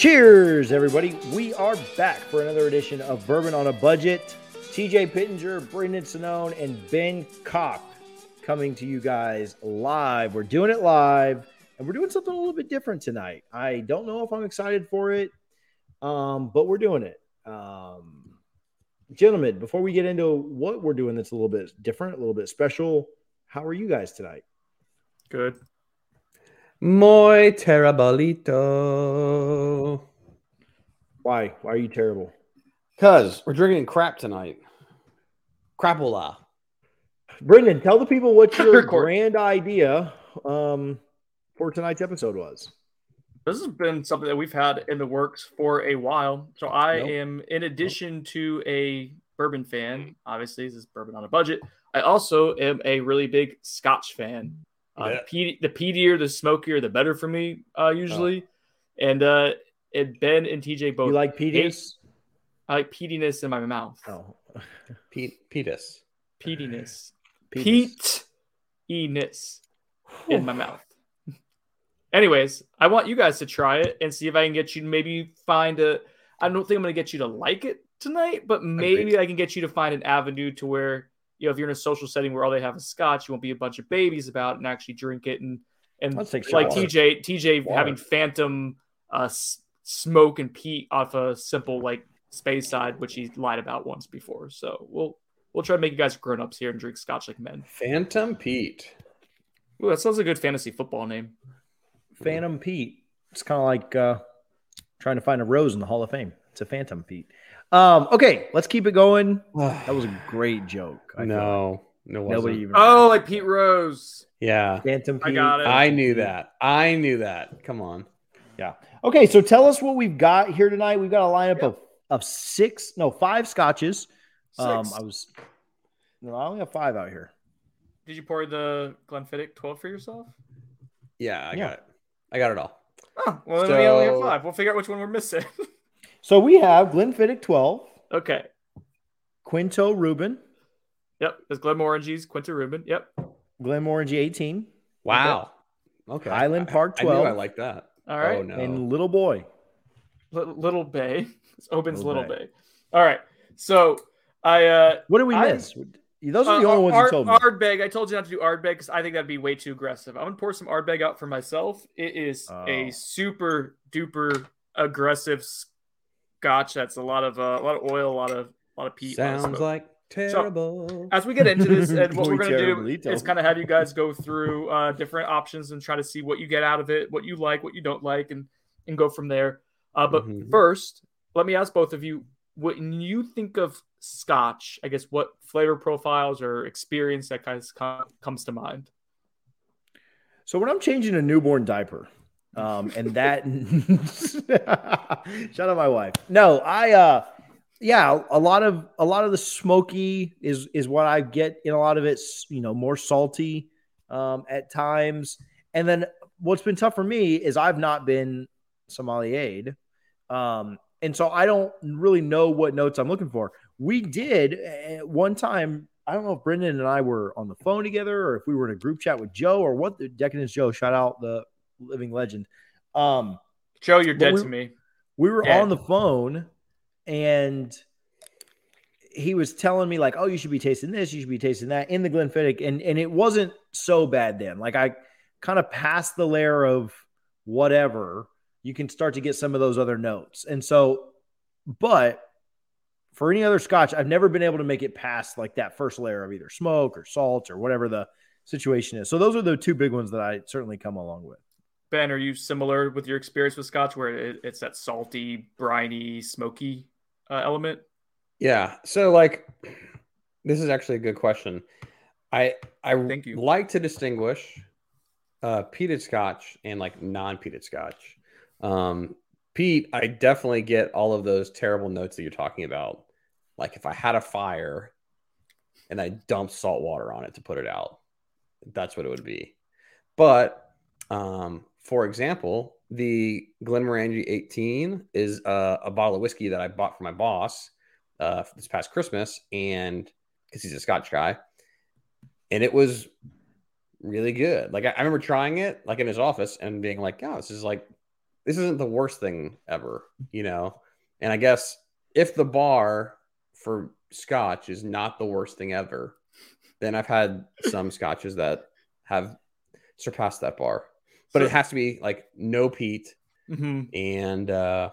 Cheers, everybody. We are back for another edition of Bourbon on a Budget. TJ Pittenger, Brendan Sonnone, and Ben Cock coming to you guys live. We're doing it live, and we're doing something a little bit different tonight. I don't know if I'm excited for it, um, but we're doing it. Um, gentlemen, before we get into what we're doing that's a little bit different, a little bit special, how are you guys tonight? Good. Muy terribilito. Why? Why are you terrible? Because we're drinking crap tonight. Crapola. Brendan, tell the people what your grand idea um, for tonight's episode was. This has been something that we've had in the works for a while. So I Nope. am, in addition to a bourbon fan, obviously this is bourbon on a budget. I also am a really big Scotch fan. Uh, Yeah. the, peat- the peatier, the smokier, the better for me uh, usually. And uh, and Ben and TJ both you like PDs? I like peatiness in my mouth. Oh, Pete Petus. Peatiness. Peat-iness in my mouth. Anyways, I want you guys to try it and see if I can get you to maybe find a. I don't think I'm going to get you to like it tonight, but maybe I can get you to find an avenue to where you know if you're in a social setting where all they have is scotch, you won't be a bunch of babies about it and actually drink it and and like. TJ TJ Water. having phantom uh smoke and peat off a simple like Speyside, which he lied about once before. So we'll we'll try to make you guys grown ups here and drink scotch like men. Phantom Pete. Ooh, that sounds like a good fantasy football name. Phantom Pete. It's kind of like uh, trying to find a rose in the Hall of Fame. It's a Phantom Pete. Um, okay, let's keep it going. That was a great joke. I feel no, no, like. wasn't. nobody even. Oh, like Pete Rose. Yeah, Phantom Pete. I got it. I knew that. I knew that. Come on. Yeah. Okay, so tell us what we've got here tonight. We've got a lineup of, of six, no, five scotches. Um, I was, no, I only have five out here. Did you pour the Glenfiddich 12 for yourself? Yeah, I Yeah. got it. I got it all. Oh, well, then we only have five. We'll figure out which one we're missing. So we have Glenfiddich 12, okay. Quinto Ruban, Yep. There's Glenmorangies, Quinta Ruban. Yep. Glenmorangie 18, Wow. Okay. Highland I- Park I, knew I like that. All right. Oh no. and Little Boy. Li- Little Bay. It's Oban's Little Little Bay. Bay. All right. So I uh What did we I- miss? Those are the uh, only ones Ard- you told me. Ardbeg. I told you not to do Ardbeg because I think that'd be way too aggressive. I'm gonna pour some Ardbeg out for myself. It is Oh. a super duper aggressive scotch. That's a lot of uh, a lot of oil, a lot of a lot of peat. a lot of Sounds like terrible. as we get into this and what we're going to do terriblito. is kind of have you guys go through uh, different options and try to see what you get out of it what you like what you don't like and and go from there uh, but Mhm. first let me ask both of you when you think of scotch i guess what flavor profiles or experience that kind of comes to mind So when I'm changing a newborn diaper, um, and that shout out my wife. No, I uh yeah, a lot of a lot of the smoky is is what I get in a lot of it's you know more salty um at times. And then what's been tough for me is I've not been sommelier. Um and so I don't really know what notes I'm looking for. We did uh, one time I don't know if Brendan and I were on the phone together or if we were in a group chat with Joe or what the Decadence Joe, shout out the living legend. Um, joe you're dead we- to me we were Yeah. on the phone and he was telling me like, oh, you should be tasting this, you should be tasting that in the Glenfiddich. And and it wasn't so bad then. Like I kind of passed the layer of whatever, you can start to get some of those other notes. And so, but for any other scotch, I've never been able to make it past like that first layer of either smoke or salt or whatever the situation is. So those are the two big ones that I certainly come along with. ben are you similar with your experience with scotch where it, it's that salty briny smoky uh, element Yeah. So like This is actually a good question. I I Thank you. like to distinguish uh, peated Scotch and like non-peated Scotch. Um, Pete, I definitely get all of those terrible notes that you're talking about. Like if I had a fire and I dumped salt water on it to put it out, that's what it would be. But um, for example, the Glenmorangie 18 is uh, a bottle of whiskey that I bought for my boss uh, this past Christmas, and because he's a Scotch guy, and it was really good. Like I, I remember trying it like in his office and being like, "Oh, this is like this isn't the worst thing ever," you know. And I guess if the bar for Scotch is not the worst thing ever, then I've had some Scotches that have surpassed that bar. But it has to be like no peat Mhm. and uh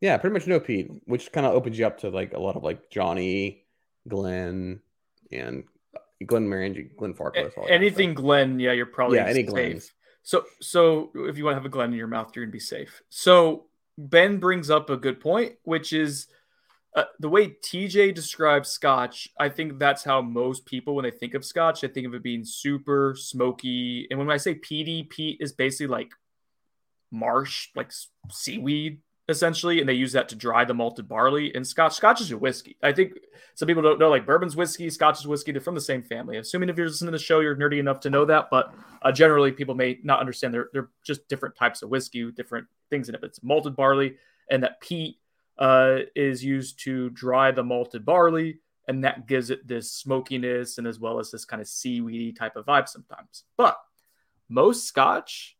yeah, pretty much no peat, which kind of opens you up to like a lot of like Johnny, Glenn, and Glenmorangie, Glenn Farquhar. all that kind of Anything Glen, yeah, you're probably yeah, any safe. So, so if you want to have a Glen in your mouth, you're gonna be safe. So Ben brings up a good point, which is uh, the way TJ describes Scotch. I think that's how most people, when they think of Scotch, they think of it being super smoky. And when I say peaty, peat is basically like marsh, like seaweed, essentially, and they use that to dry the malted barley. And Scotch, Scotch is a whiskey. I think some people don't know, like bourbon's whiskey, Scotch is whiskey. They're from the same family. Assuming if you're listening to the show, you're nerdy enough to know that, but uh, generally people may not understand they're, they're just different types of whiskey different things in it. But it's malted barley, and that peat uh, is used to dry the malted barley, and that gives it this smokiness and as well as this kind of seaweedy type of vibe sometimes. But most Scotch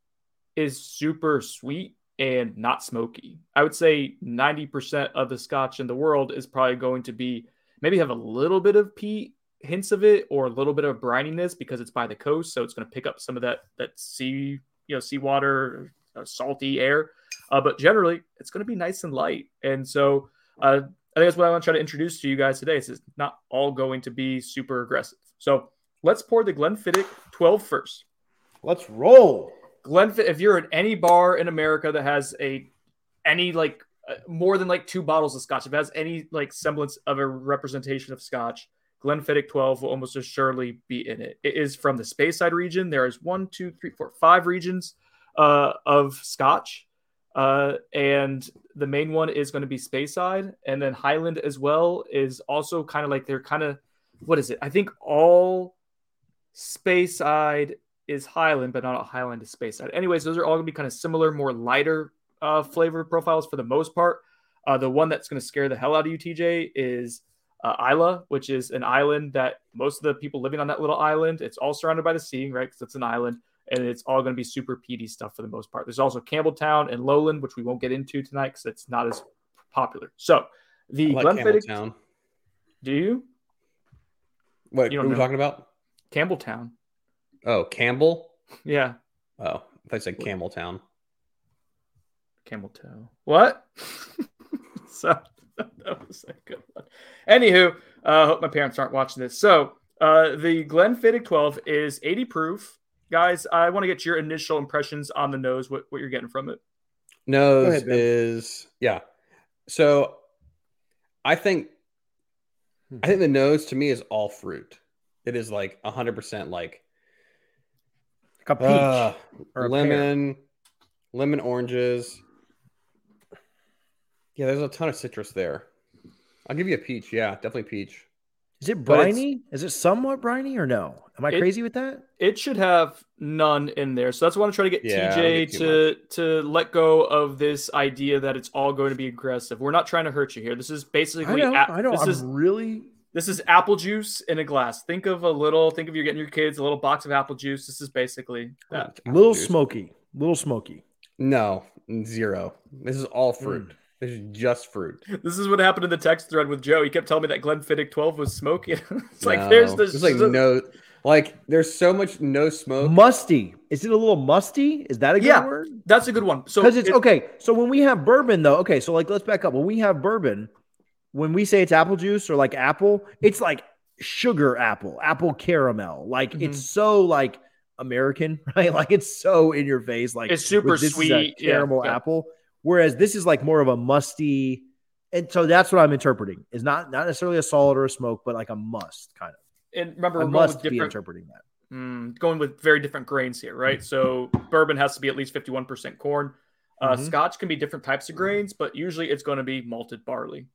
is super sweet and not smoky. I would say 90% of the Scotch in the world is probably going to be maybe have a little bit of peat hints of it or a little bit of brininess because it's by the coast so it's going to pick up some of that that sea you know seawater uh, salty air uh, but generally it's going to be nice and light and so uh, i think that's what i want to try to introduce to you guys today is it's not all going to be super aggressive so let's pour the glenfiddich 12 first Let's roll. Glenfiddich, if you're at any bar in America that has a any like uh, more than like two bottles of scotch, if it has any like semblance of a representation of scotch, Glenfiddich 12 will almost assuredly be in it. It is from the Speyside region. There is one, two, three, four, five regions uh, of scotch. Uh, and the main one is going to be Speyside. And then Highland as well is also kind of like they're kind of, what is it? I think all Speyside is Highland, but not a Highland is Speyside. Anyways, those are all going to be kind of similar, more lighter uh, flavor profiles for the most part. Uh, the one that's going to scare the hell out of you, TJ, is uh, Islay, which is an island that most of the people living on that little island, it's all surrounded by the sea, right? Because it's an island, and it's all going to be super peaty stuff for the most part. There's also Campbeltown and Lowland, which we won't get into tonight because it's not as popular. So the I like Glenfiddich, Campbeltown. do you What you know are we talking about? Campbeltown? Oh, Campbell. Yeah, Oh, I said Campbeltown. Campbeltown. What? so that was a good one. Anywho, I uh, hope my parents aren't watching this. So uh, the Glenfiddich 12 is 80 proof. Guys, I want to get your initial impressions on the nose, what, what you're getting from it. Nose ahead, is yeah. So I think Hmm. I think the nose to me is all fruit. It is like hundred percent like Like a peach. uh, or a lemon, lemon oranges. Yeah, there's a ton of citrus there. I'll give you a peach. Yeah, definitely peach. Is it briny? Is it somewhat briny or no? Am I It- crazy with that? It should have none in there. So that's why I want to try to get Yeah, TJ get too to to let go of this idea that it's all going to be aggressive. We're not trying to hurt you here. This is basically I know. a- I know. This I'm is really. This is apple juice in a glass. Think of a little. Think of you're getting your kids a little box of apple juice. This is basically that. Apple little juice. smoky. Little smoky. No, zero. This is all Hmm. fruit. This is just fruit. This is what happened in the text thread with Joe. He kept telling me that Glenfiddich 12 was smoky. it's like there's this. There's like no, like there's so much no smoke. Musty. Is it a little musty? Is that a good Yeah. word? That's a good one. So Because it's it- okay. So when we have bourbon, though, okay. So like, let's back up. When we have bourbon, when we say it's apple juice or like apple, it's like sugar apple, apple caramel. Like Mhm. it's so like American, right? Like it's so in your face. Like It's super this is a sweet, yeah, caramel yeah. apple. Whereas this is like more of a musty, and so that's what I'm interpreting is not not necessarily a solid or a smoke, but like a must kind of. And remember, I must be interpreting that. mm, going with very different grains here, right? So bourbon has to be at least 51% corn. Uh, Mhm. Scotch can be different types of grains, but usually it's going to be malted barley.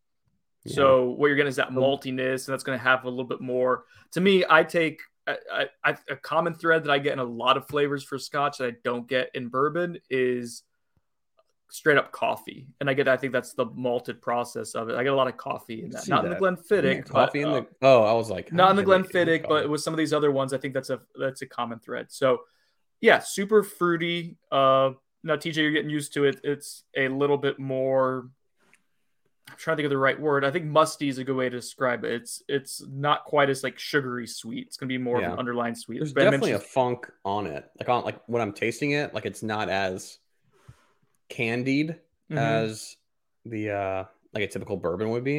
Yeah. So what you're getting is that maltiness, and that's going to have a little bit more. To me, I take a common thread that I get in a lot of flavors for Scotch that I don't get in bourbon is straight up coffee, and I get. I think that's the malted process of it. I get a lot of coffee in that, not that. in the Glenfiddich, Yeah, but, coffee in uh, the. Oh, I was like, not in the Glenfiddich, but with some of these other ones, I think that's a that's a common thread. So, yeah, super fruity. Uh, now TJ, you're getting used to it. It's a little bit more. I'm trying to think of the right word. I think musty is a good way to describe it. It's it's not quite as like sugary sweet. It's gonna be more of an underlying sweet. There's Ben definitely a funk on it. Like on like when I'm tasting it, like it's not as candied Mhm. as the uh like a typical bourbon would be.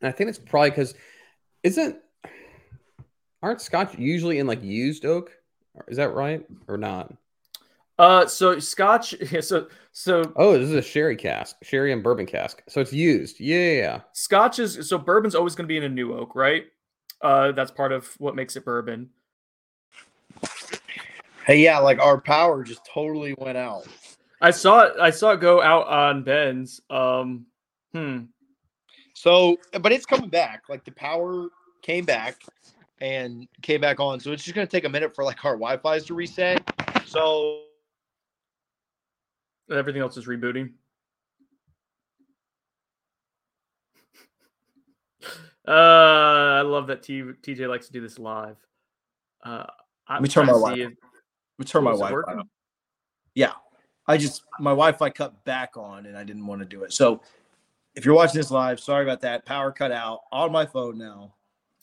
And I think it's probably because isn't aren't scotch usually in like used oak? Is that right or not? Uh, so Scotch. Yeah, so so Oh, this is a sherry cask, sherry and bourbon cask. So it's used. Yeah, yeah, yeah. Scotch is so bourbon's always going to be in a new oak, right? Uh, that's part of what makes it bourbon. Hey, yeah, like our power just totally went out. I saw it. I saw it go out on Ben's. Um, hmm. So, but it's coming back. Like the power came back and came back on. So it's just going to take a minute for like our Wi-Fi's to reset. So Everything else is rebooting. Uh, I love that T- TJ likes to do this live. Uh, I'm Let me turn my Wi-Fi. if- we turn my was it Wi-Fi. working? on. Yeah, I just my Wi-Fi cut back on, and I didn't want to do it. So if you're watching this live, sorry about that. Power cut out on my phone now.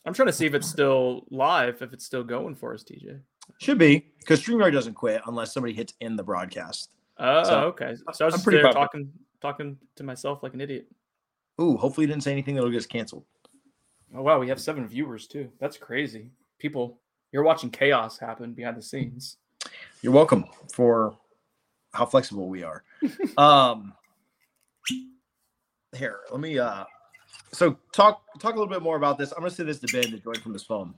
I'm trying to see if it's still live, if it's still going for us, TJ. Should be because StreamYard doesn't quit unless somebody hits in the broadcast. Oh, So, okay. So I was I'm just pretty there proud talking, talking to myself like an idiot. Ooh, hopefully you didn't say anything that'll get us canceled. Oh wow, we have seven viewers too. That's crazy. People, you're watching chaos happen behind the scenes. You're welcome for how flexible we are. um here, let me uh so talk talk a little bit more about this. I'm gonna say this to Ben to join from his phone.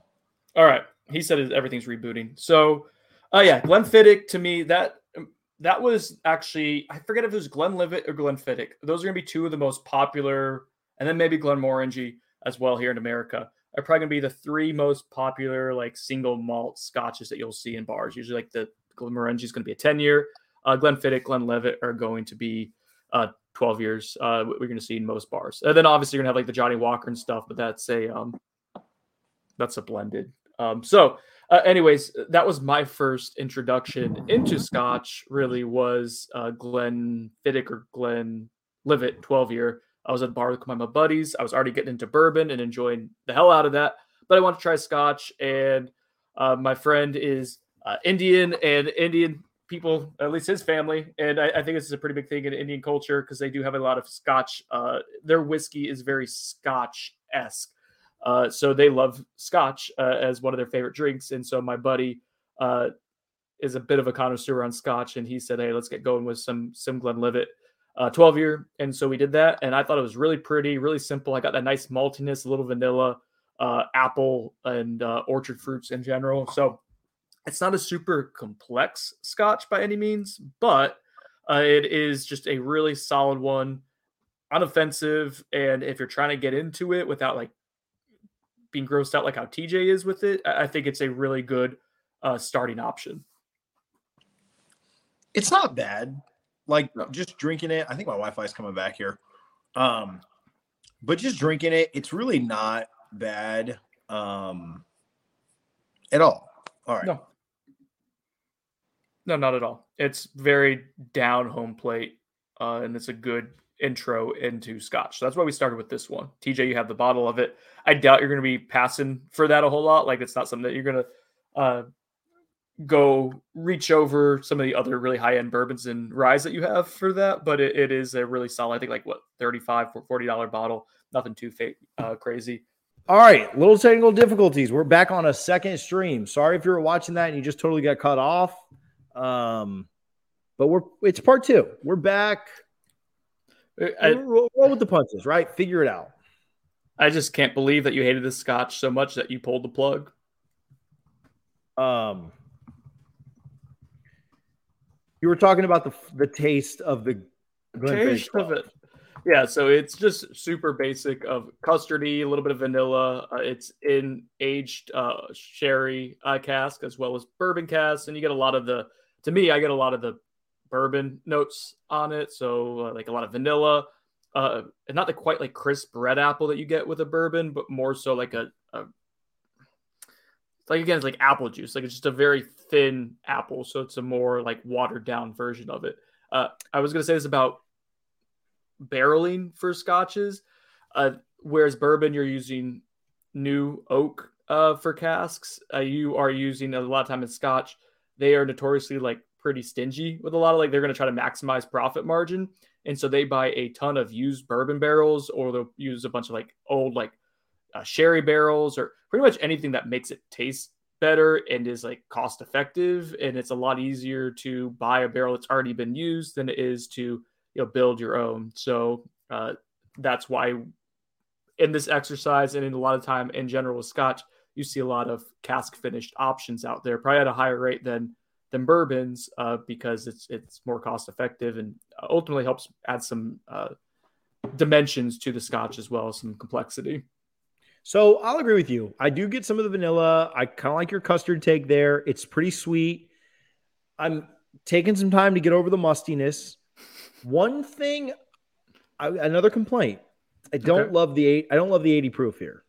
All right. He said everything's rebooting. So, oh yeah, Glenfiddich to me that that was actually I forget if it was Glenlivet or Glenn Glenfiddich. Those are gonna be two of the most popular, and then maybe Glenn Glenmorangie as well here in America. Are probably gonna be the three most popular like single malt scotches that you'll see in bars. Usually, like the Glenn Glenmorangie is gonna be a ten year. Uh, Glenfiddich, Glenlivet are going to be uh 12 years. Uh, we're to see in most bars. And then obviously you're to have like the Johnnie Walker and stuff, but that's a um, that's a blended. Um, so, uh, anyways, that was my first introduction into Scotch. Really was uh, Glen Fiddick or Glen Livet 12 year. I was at the bar with my buddies. I was already getting into bourbon and enjoying the hell out of that, but I wanted to try Scotch. And uh, my friend is uh, Indian, and Indian people, at least his family, and I, I think this is a pretty big thing in Indian culture because they do have a lot of Scotch. Uh, their whiskey is very Scotch esque. Uh, so they love scotch uh, as one of their favorite drinks. And so my buddy uh, is a bit of a connoisseur on scotch, and he said, "Hey, let's get going with some some Glenlivet, uh, 12 year." And so we did that, and I thought it was really pretty, really simple. I got that nice maltiness, a little vanilla, uh, apple, and uh, orchard fruits in general. So it's not a super complex scotch by any means, but it is just a really solid one, unoffensive, and if you're trying to get into it without like being grossed out like how TJ is with it, I think it's a really good uh, starting option. It's not bad. Like No. just drinking it. I think my Wi-Fi is coming back here. Um, but just drinking it, it's really not bad um at all. All right. No, no, not at all. It's very down home plate, uh, and it's a good intro into Scotch. So that's why we started with this one. TJ, you have the bottle of it. I doubt you're going to be passing for that a whole lot. Like it's not something that you're going to uh, go reach over some of the other really high end bourbons and ryes that you have for that. But it, it is a really solid. I think like what 35 40 dollar bottle. Nothing too uh, crazy. All right, little technical difficulties. We're back on a second stream. Sorry if you were watching that and you just totally got cut off. Um, but we're it's part two. We're back. I, roll, roll with the punches, right? Figure it out. I just can't believe that you hated this scotch so much that you pulled the plug. Um, you were talking about the the taste of the taste of it. Yeah, so it's just super basic of custardy, a little bit of vanilla. Uh, it's in aged uh, sherry uh, cask as well as bourbon cask, and you get a lot of the. To me, I get a lot of the bourbon notes on it. So uh, like a lot of vanilla, uh, and not the quite like crisp red apple that you get with a bourbon, but more so like a, a like again, it's like apple juice. Like it's just a very thin apple, so it's a more like watered down version of it. Uh, I was gonna say this about barreling for scotches, uh, whereas bourbon you're using new oak uh, for casks. Uh, you are using a lot of time in scotch. They are notoriously like pretty stingy with a lot of like they're going to try to maximize profit margin. And so they buy a ton of used bourbon barrels or they'll use a bunch of like old like uh, sherry barrels or pretty much anything that makes it taste better and is like cost effective and it's a lot easier to buy a barrel that's already been used than it is to you know build your own. So uh, that's why in this exercise and in a lot of time in general with scotch you see a lot of cask finished options out there probably at a higher rate than than bourbons uh, because it's it's more cost effective and ultimately helps add some uh, dimensions to the scotch as well, as some complexity. So I'll agree with you. I do get some of the vanilla. I kind of like your custard take there. It's pretty sweet. I'm taking some time to get over the mustiness. One thing, I, another complaint. I don't okay. love the eight. I don't love the 80 proof here.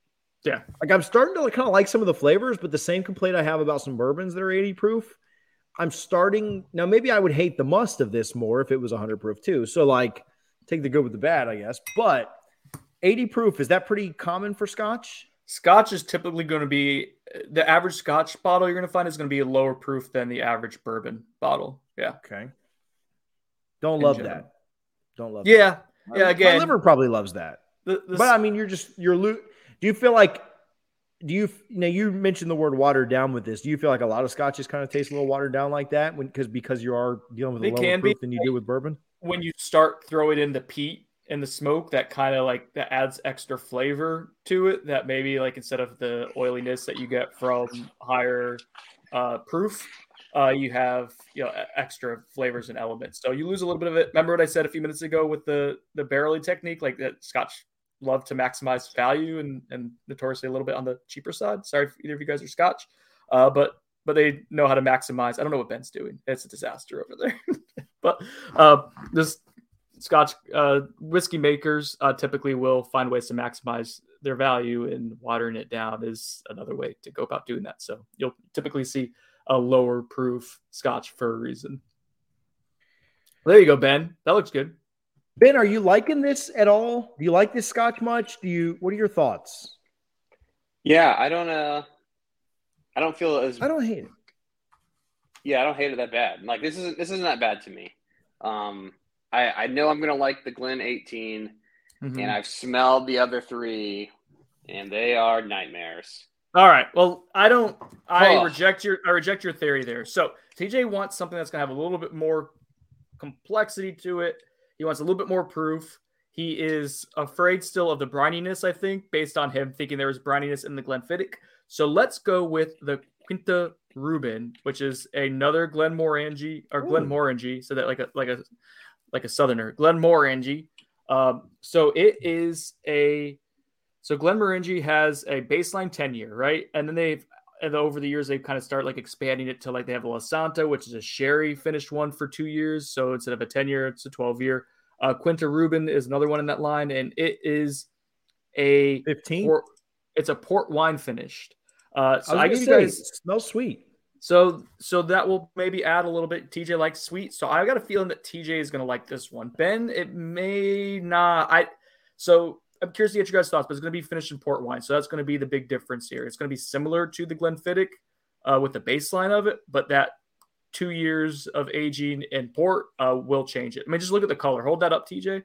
Yeah. Like I'm starting to kind of like some of the flavors, but the same complaint I have about some bourbons that are 80 proof I'm starting now. Maybe I would hate the must of this more if it was 100 proof too. So like, take the good with the bad, I guess. But 80 proof is that pretty common for Scotch? Scotch is typically going to be the average Scotch bottle you're going to find is going to be a lower proof than the average bourbon bottle. Yeah. Okay. Don't love general. that. Don't love. Yeah. That. Yeah. Again, my liver probably loves that. The, the, but I mean, you're just you're. Loot. Do you feel like do you, you know you mentioned the word watered down with this? Do you feel like a lot of scotches kind of taste a little watered down like that when because because you are dealing with a lower proof be. than you do with bourbon? When you start throwing in the peat and the smoke, that kind of like that adds extra flavor to it. That maybe like instead of the oiliness that you get from higher uh, proof, uh, you have you know extra flavors and elements. So you lose a little bit of it. Remember what I said a few minutes ago with the the barreling technique, like that Scotch love to maximize value and, and notoriously a little bit on the cheaper side. Sorry if either of you guys are Scotch, uh, but but they know how to maximize. I don't know what Ben's doing. It's a disaster over there. but uh, this Scotch uh, whiskey makers uh, typically will find ways to maximize their value, and watering it down is another way to go about doing that. So you'll typically see a lower proof Scotch for a reason. There you go, Ben. That looks good. Ben, are you liking this at all? Do you like this scotch much? Do you what are your thoughts? Yeah, I don't uh I don't feel as I don't hate it. Yeah, I don't hate it that bad. Like this isn't this isn't that bad to me. Um I I know I'm gonna like the Glen 18 mm-hmm. and I've smelled the other three and they are nightmares. All right. Well, I don't I oh. reject your I reject your theory there. So TJ wants something that's gonna have a little bit more complexity to it he wants a little bit more proof. He is afraid still of the brininess, I think, based on him thinking there was brininess in the Glenfiddich. So let's go with the Quinta Ruban, which is another Glenmorangie or Glenmorangie, so that like a like a like a southerner, Glenmorangie. Um, so it is a so Glenmorangie has a baseline 10 year, right? And then they've and over the years they've kind of started like expanding it to like they have a Lasanta, which is a sherry finished one for two years. So instead of a 10 year, it's a 12 year. Uh, Quinta Ruban is another one in that line, and it is a 15. Port, it's a port wine finished. Uh, so I, I give you guys smells sweet. So so that will maybe add a little bit. TJ likes sweet, so I got a feeling that TJ is going to like this one. Ben, it may not. I so I'm curious to get your guys' thoughts, but it's going to be finished in port wine. So that's going to be the big difference here. It's going to be similar to the Glenfiddich uh, with the baseline of it, but that two years of aging in port uh, will change it. I mean, just look at the color. Hold that up, TJ.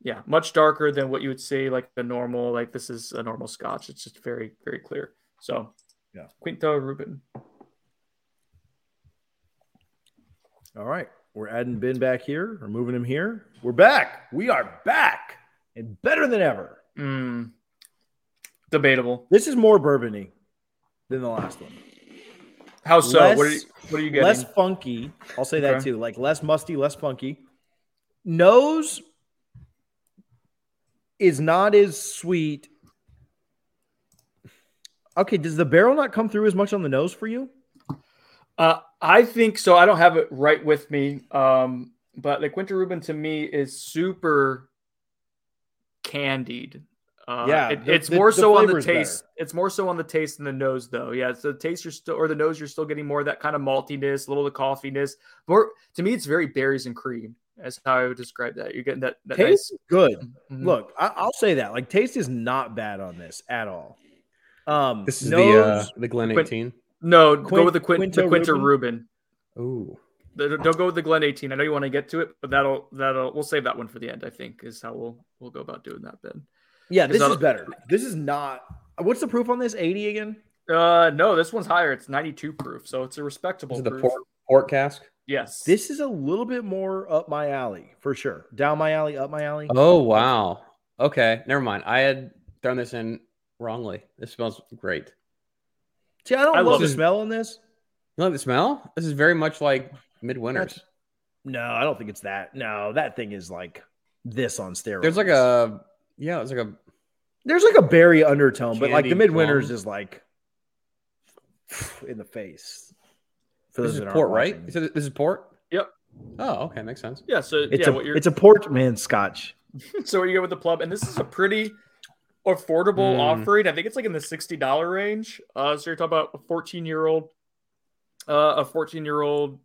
Yeah, much darker than what you would see like the normal. Like this is a normal Scotch. It's just very, very clear. So, yeah, Quinta Ruban. All right. We're adding Ben back here. We're moving him here. We're back. We are back and better than ever. Mm. Debatable. This is more bourbony than the last one. How so? Less- what are you, what are you getting? Less funky. I'll say that Okay. too. Like less musty, less funky. Nose is not as sweet. Okay, does the barrel not come through as much on the nose for you? Uh, I think so. I don't have it right with me. Um, but like Quinta Ruban to me is super candied. Uh, Yeah, it- the- it's the- more the so on the flavor's better. taste. It's more so on the taste than the nose, though. Yeah, so the taste you're still, or the nose you're still getting more of that kind of maltiness, a little of the coffeeness. More to me, it's very berries and cream. That's how I would describe that. You're getting that, that Taste is good. nice. Mhm. Look, I, I'll say that. Like taste is not bad on this at all. Um, This is nose, the uh, the Glen Quint- 18. No, go with the, Quin- Quinta the Quinta Ruban? Ruban. Ooh. The- Don't go with the Glen 18. I know you want to get to it, but that'll that'll we'll save that one for the end. I think is how we'll we'll go about doing that. Then. yeah, this is better. This is not. What's the proof on this? Eighty again? Uh, no, this one's higher. It's 92 proof, so it's a respectable Is it the port, port cask? Yes. This is a little bit more up my alley for sure. Down my alley, up my alley. Oh wow. Okay, never mind. I had thrown this in wrongly. This smells great. See, I don't I love, love the it. smell in this. You like the smell? This is very much like midwinters. That's- No, I don't think it's that. No, that thing is like this on steroids. There's like a yeah, it's like a there's like a berry undertone, but like the Candied midwinters plum. is like in the face. For this those is that port, right? watching. You this is port? Yep. Oh, okay, makes sense. yeah. So It's yeah, a what you're it's a port man scotch. so what you get with the plum, and this is a pretty affordable Mm. offering. I think it's like in the sixty dollar range. Uh, so you're talking about a 14 year old, uh, a 14 year old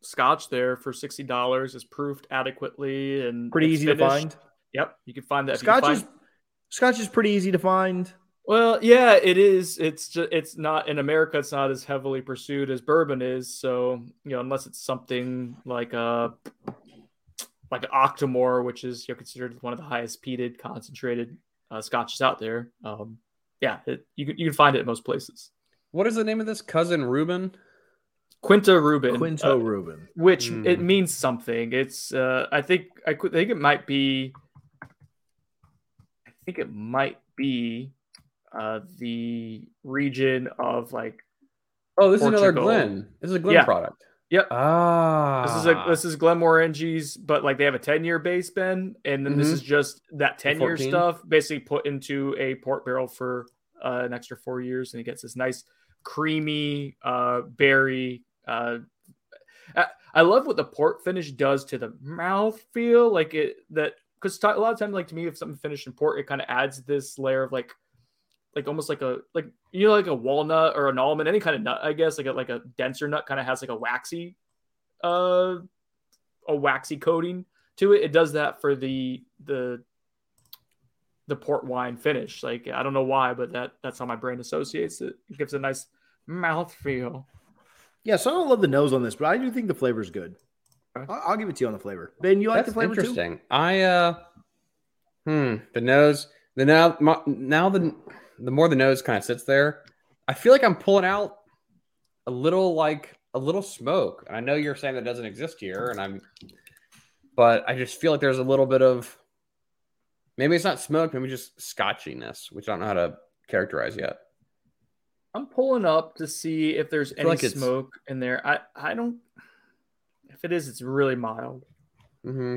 Scotch there for sixty dollars is proofed adequately and Pretty easy to find. Yep, you can find that. Scotch is scotch is pretty easy to find. Well, yeah, it is. It's just it's not in America. It's not as heavily pursued as bourbon is. So you know, unless it's something like a like an Octomore, which is you know, considered one of the highest peated concentrated uh, scotches out there. Um, yeah, it, you can you can find it in most places. What is the name of this? Cousin Ruben? Quinta Ruban, Quinto uh, Ruban. which Hmm. it means something. It's uh, I think I could- think it might be. I think it might be uh, the region of like Oh, this is another Glen. This is a Glen Yeah. product. Yep. Ah. This is a this is Glenmorangie's, but like they have a 10 year base Ben, and then this Mhm. is just that 10 year stuff basically put into a port barrel for uh, an extra four years, and it gets this nice creamy uh, berry. Uh, I, I love what the port finish does to the mouth feel, like it that because a lot of times, like to me, if something finished in port, it kind of adds this layer of like like almost like a like you know like a walnut or an almond, any kind of nut, I guess, like a like a denser nut kind of has like a waxy uh a waxy coating to it. It does that for the the the port wine finish. Like I don't know why, but that that's how my brain associates it. It gives a nice mouth feel. Yeah, so I don't love the nose on this, but I do think the flavor's good. Okay. I'll, I'll give it to you on the flavor. Ben, you like That's the flavor too? interesting. I uh hmm, the nose, the now my, now the the more the nose kind of sits there, I feel like I'm pulling out a little like a little smoke. And I know you're saying that doesn't exist here and I'm but I just feel like there's a little bit of maybe it's not smoke, maybe just scotchiness, which I don't know how to characterize yet. I'm pulling up to see if there's any like smoke in there. I I don't. If it is, it's really mild. hmm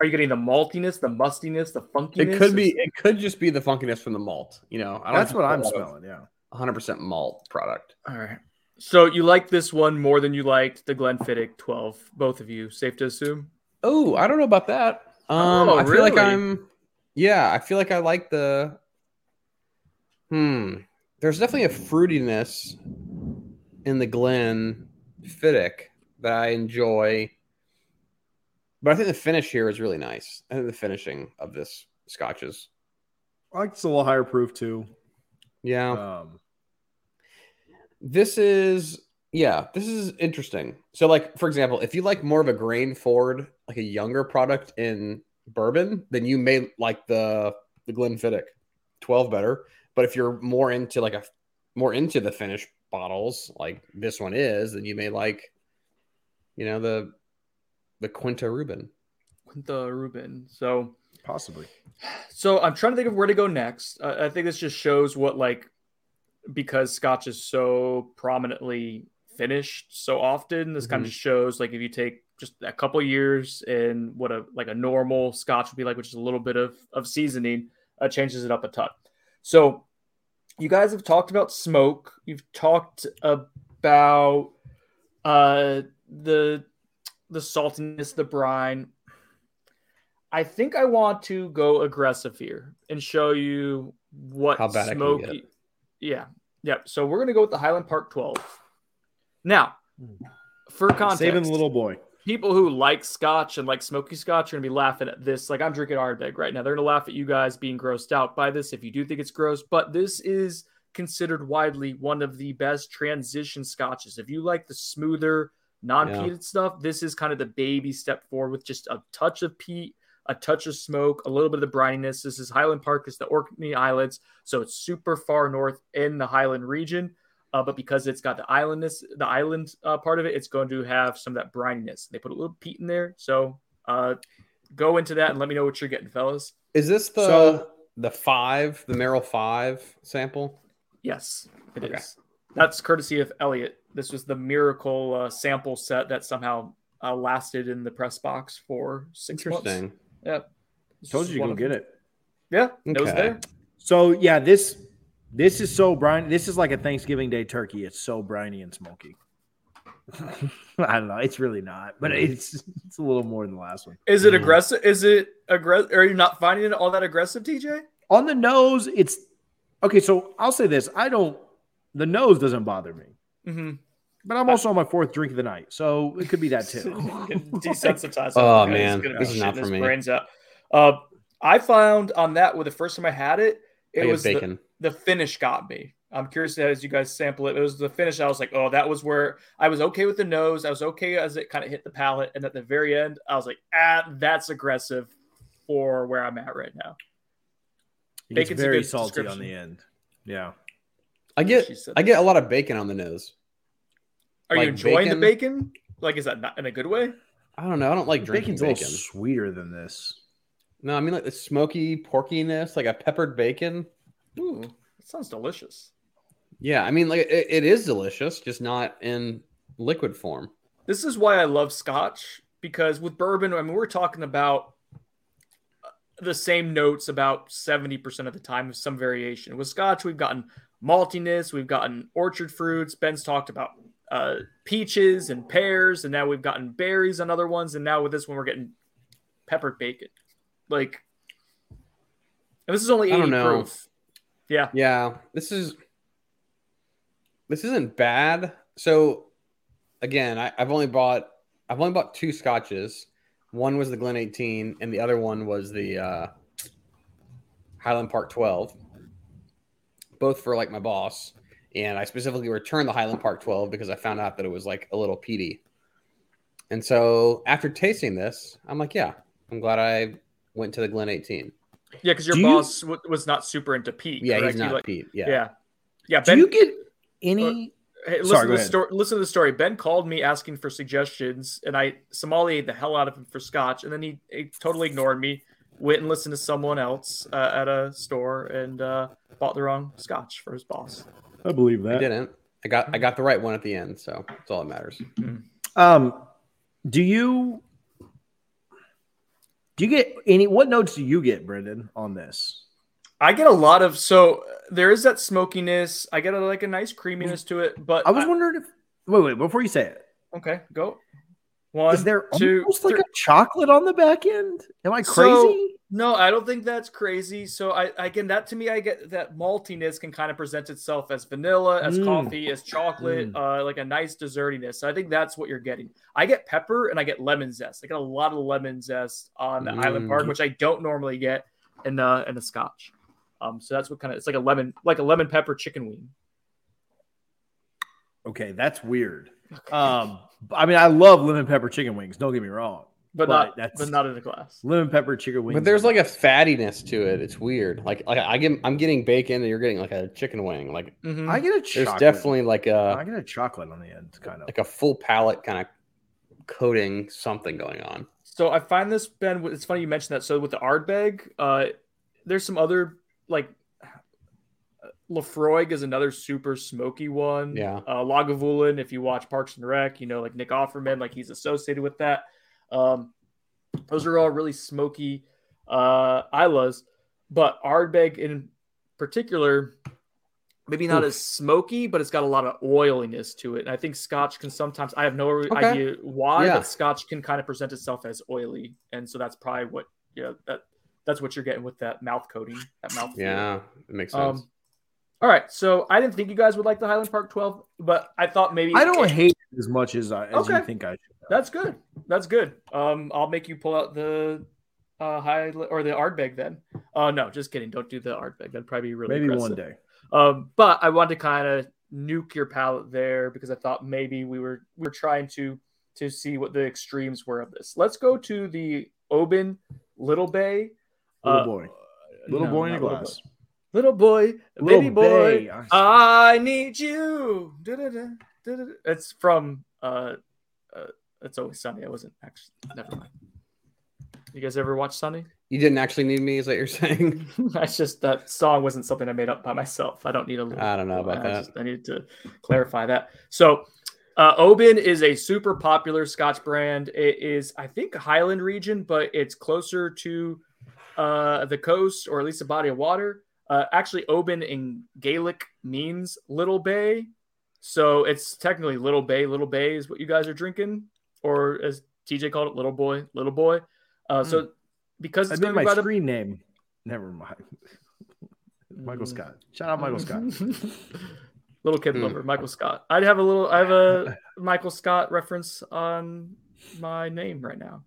Are you getting the maltiness, the mustiness, the funkiness? It could be it could just be the funkiness from the malt, you know. I don't That's what it's a I'm smelling. Yeah. 100% malt product. All right. So you like this one more than you liked the Glenfiddich 12, both of you. Safe to assume. Oh, I don't know about that. Um, Oh, I feel like? I'm. Yeah, I feel like I like the. Hmm. There's definitely a fruitiness in the Glen Fiddick that I enjoy, but I think the finish here is really nice. I think the finishing of this Scotch is. I like it's a little higher proof too. Yeah, Um, this is. Yeah, this is interesting. So, like for example, if you like more of a grain forward, like a younger product in bourbon, then you may like the the Glenfiddich 12 better. But if you're more into like a more into the finished bottles, like this one is, then you may like You know the the Quinta Ruban. Quinta Ruban. So Possibly. So I'm trying to think of where to go next. Uh, I think this just shows what like because Scotch is so prominently finished so often. This kind of shows like if you take just a couple years and what a like a normal Scotch would be like, which is a little bit of of seasoning, uh, changes it up a ton. So you guys have talked about smoke. You've talked about uh the the saltiness, the brine. I think I want to go aggressive here and show you what How bad smoky. Yeah, yeah. So we're gonna go with the Highland Park 12. Now, for context, Saving the little boy. people who like Scotch and like smoky Scotch are gonna be laughing at this. Like I'm drinking Ardbeg right now. They're gonna laugh at you guys being grossed out by this if you do think it's gross. But this is considered widely one of the best transition scotches. If you like the smoother, non-peated stuff, this is kind of the baby step forward with just a touch of peat, a touch of smoke, a little bit of the brininess. This is Highland Park, it's the Orkney Islands, so it's super far north in the Highland region. Uh, but because it's got the islandness, the island uh, part of it, it's going to have some of that brininess. They put a little peat in there, so uh, go into that and let me know what you're getting, fellas. Is this the So- the five, the Merrill five sample? Yes, it is. Okay. That's courtesy of Elliot. This was the miracle uh, sample set that somehow uh, lasted in the press box for six months. Interesting. Yeah. This Told you you to one go get it. Yeah, it was Okay. there. So yeah, this this is so briny. This is like a Thanksgiving Day turkey. It's so briny and smoky. I don't know. It's really not, but it's it's a little more than the last one. Is it Mhm. aggressive? Is it aggressive? Are you not finding it all that aggressive, TJ? On the nose, it's okay. So I'll say this: I don't. The nose doesn't bother me, Mm-hmm. But I'm also on my fourth drink of the night, so it could be that too. Desensitized. Oh, He's man. gonna be This is not for his me. Brains out. Uh, I found on that with the first time I had it, it get was the, bacon. the finish got me. I'm curious as you guys sample it. It was the finish. I was like, oh, that was where I was okay with the nose. I was okay as it kind of hit the palate, and at the very end, I was like, ah, that's aggressive for where I'm at right now. It Bacon's a very salty on the end. Yeah. I get I get a lot of bacon on the nose. Are you Like enjoying the bacon? bacon? Like, is that not in a good way? I don't know. I don't like drinking Bacon's a bacon. little sweeter than this. No, I mean like the smoky porkiness, like a peppered bacon. Ooh, that sounds delicious. Yeah, I mean like it, it is delicious, just not in liquid form. This is why I love Scotch because with bourbon, I mean, we're talking about uh, the same notes about 70% of the time with some variation. With Scotch, we've gotten maltiness, we've gotten orchard fruits. Ben's talked about uh, peaches and pears, and now we've gotten berries on other ones. And now with this one, we're getting peppered bacon. Like, and this is only I 80 don't know. proof. Yeah. Yeah, this is this isn't bad. So again, I, I've only bought I've only bought two scotches. One was the Glen 18, and the other one was the uh, Highland Park 12. Both for like my boss, and I specifically returned the Highland Park 12 because I found out that it was like a little peaty. And so after tasting this, I'm like, yeah, I'm glad I went to the Glen 18. Yeah, because your Do you- boss w- was not super into peat. Yeah, correct? he's He not like- peat. Yeah. Yeah. yeah. Do you get any? Hey, listen Sorry, to the ahead. story. Listen to the story. Ben called me asking for suggestions, and I sommelier the hell out of him for scotch, and then he, he totally ignored me. Went and listened to someone else uh, at a store and uh, bought the wrong scotch for his boss. I believe that. I didn't. I got I got the right one at the end, so that's all that matters. Um, do you do you get any? What notes do you get, Brendan, on this? I get a lot of so there is that smokiness. I get a, like a nice creaminess to it, but I was wondering if. Wait, wait. Before you say it, okay. Go one. is there two, almost like a chocolate on the back end? Am I So- crazy? No, I don't think that's crazy. So I again that to me I get that maltiness can kind of present itself as vanilla, as Mm. coffee, as chocolate, uh, like a nice dessertiness. So I think that's what you're getting. I get pepper and I get lemon zest. I get a lot of lemon zest on the Island Mm. Park, which I don't normally get in uh in a scotch. Um, so that's what kind of it's like a lemon like a lemon pepper chicken wing. okay, that's weird. Um, I mean, I love lemon pepper chicken wings. Don't get me wrong. But, But not that's- but not in a glass. Lemon pepper chicken wings. But there's like a fattiness to it. It's weird. Like like I get I'm getting bacon and you're getting like a chicken wing. Like Mhm. I get a there's chocolate. definitely like I a get a chocolate on the end, kind of. like a full palate kind of coating something going on. So I find this Ben. It's funny you mentioned that. So with the Ardbeg, uh, there's some other like Laphroaig is another super smoky one. Yeah. Uh, Lagavulin, if you watch Parks and Rec, you know like Nick Offerman, like he's associated with that. Um, those are all really smoky uh, Islays, but Ardbeg in particular, maybe not Oof. as smoky, but it's got a lot of oiliness to it. And I think Scotch can sometimes. I have no Okay. idea why, Yeah. but Scotch can kind of present itself as oily, and so that's probably what yeah that that's what you're getting with that mouth coating, that mouth. Yeah, it makes sense. Um, all right, so I didn't think you guys would like the Highland Park 12, but I thought maybe I don't hate it as much as I as you think I should. That's good. That's good. Um, I'll make you pull out the uh high or the Ardbeg then. Uh, no, just kidding. Don't do the Ardbeg. That'd probably be really Maybe one day. Um, but I wanted to kind of nuke your palette there because I thought maybe we were we were trying to to see what the extremes were of this. Let's go to the Oban Little Bay. Little Uh, boy. Little no, boy in a glass. Little boy, Little baby boy, Bay. I- I need you. Da-da-da, da-da-da. It's from uh, uh, It's Always Sunny. I wasn't actually. Never mind. You guys ever watch Sunny? you didn't actually need me, is what you're saying? That's just that song wasn't something I made up by myself. I don't need a. I don't know about I that. just- I need to clarify that. So, uh, Oban is a super popular Scotch brand. It is, I think, Highland region, but it's closer to uh, the coast or at least a body of water. Uh, actually, Oban in Gaelic means little bay, so it's technically little bay. Little bay is what you guys are drinking, or as TJ called it, little boy, little boy. Uh, So, because I it's made going my to be by the screen name. Never mind. Michael Mm. Scott. Shout out Michael Scott. little kid Hmm. lover, Michael Scott. I'd have a little. I have a Michael Scott reference on my name right now.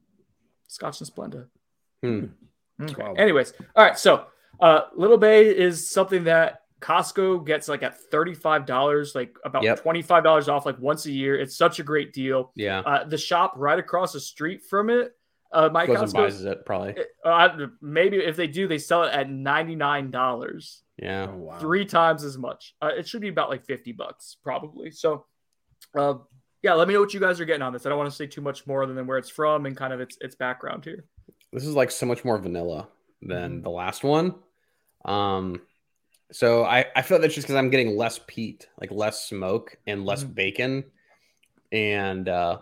Scotch and Splenda. Hmm. Okay. Wow. Anyways, all right. So, uh, Little Bay is something that Costco gets like at thirty-five dollars, like about Yep. twenty-five dollars off, like once a year. It's such a great deal. Yeah. Uh, the shop right across the street from it, uh, my Goes Costco. buys it probably. Uh, maybe if they do, they sell it at ninety-nine dollars Yeah. Oh, wow. three times as much. Uh, it should be about like 50 bucks probably. So, uh, yeah, let me know what you guys are getting on this. I don't want to say too much more than where it's from and kind of its its background here. This is like so much more vanilla Mm-hmm. than the last one. Um, so I I feel that's just because I'm getting less peat, like less smoke and less Mhm. bacon, and uh,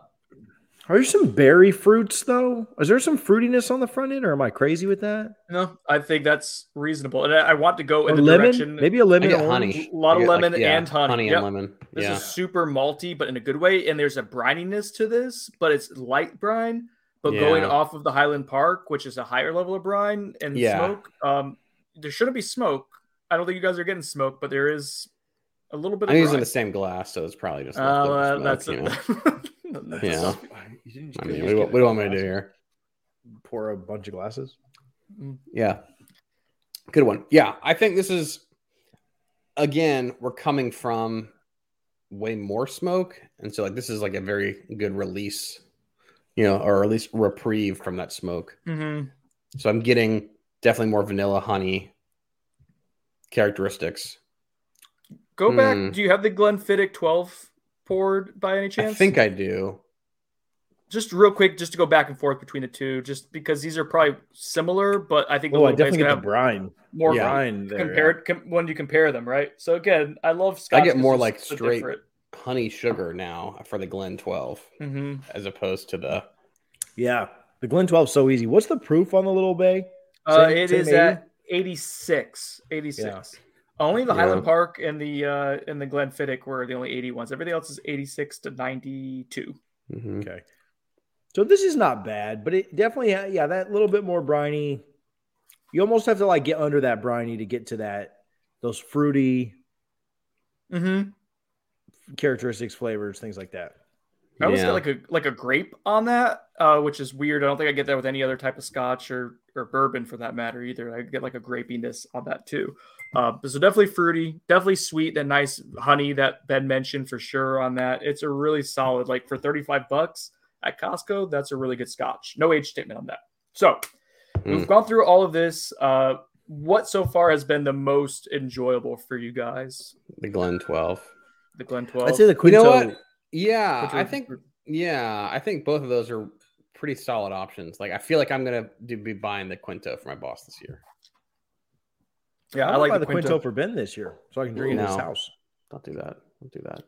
Are there some berry fruits though? Is there some fruitiness on the front end, or am I crazy with that? No, I think that's reasonable, and I, I want to go Or in the lemon? direction. Maybe a lemon. get honey. A lot of I get, like, lemon yeah, and honey. honey Yep. and lemon. This yeah. is super malty, but in a good way. And there's a brininess to this, but it's light brine. But going off of the Highland Park, which is a higher level of brine and Yeah. smoke, um, there shouldn't be smoke. I don't think you guys are getting smoke, but there is a little bit of I'm using brine. the same glass, so it's probably just. Oh, leftover uh, smoke, that's you it. know? That's- Yeah. You I mean, what, do you- what do you want me to do here? Pour a bunch of glasses. Yeah. Good one. Yeah. I think this is, again, we're coming from way more smoke. And so, like, this is like a very good release, you know, or at least reprieve from that smoke. Mhm. So I'm getting definitely more vanilla honey characteristics. Go Hmm. back. Do you have the Glenfiddich 12 poured by any chance? I think I do. just real quick, just to go back and forth between the two, just because these are probably similar, but I think the Oh, I definitely get the have brine. more Yeah. Brine there. compared com- when you compare them, right? So again, I love Scotch. I get more like straight different. honey sugar now for the Glen 12 Mhm. as opposed to the. Yeah. The Glen 12 so easy. What's the proof on the Little Bay? Uh, Same- it same is 80? at 86. 86. Only the Yeah. Highland Park and the uh and the Glenfiddich were the only 80 ones. Everything else is 86 to 92. Mhm. Okay. So this is not bad, but it definitely, yeah, that little bit more briny. You almost have to like get under that briny to get to that, those fruity Mm-hmm. characteristics, flavors, things like that. I almost Yeah. get like a like a grape on that, uh, which is weird. I don't think I get that with any other type of Scotch or or bourbon for that matter either. I get like a grapiness on that too. Uh, so definitely fruity, definitely sweet. That nice honey that Ben mentioned for sure on that. It's a really solid like for thirty five bucks at Costco. That's a really good Scotch. No age statement on that. So we've gone through all of this. Uh, what so far has been the most enjoyable for you guys? The Glen 12. The Glen Twelve. I'd say the You Quinto. know what? Yeah, Which I think Yeah, I think both of those are pretty solid options. Like I feel like I'm gonna do, be buying the Quinto for my boss this year. Yeah, I, I like the Quinto. Quinto. for Ben this year, so I can drink Ooh, it in his house. Don't do that. Don't do that.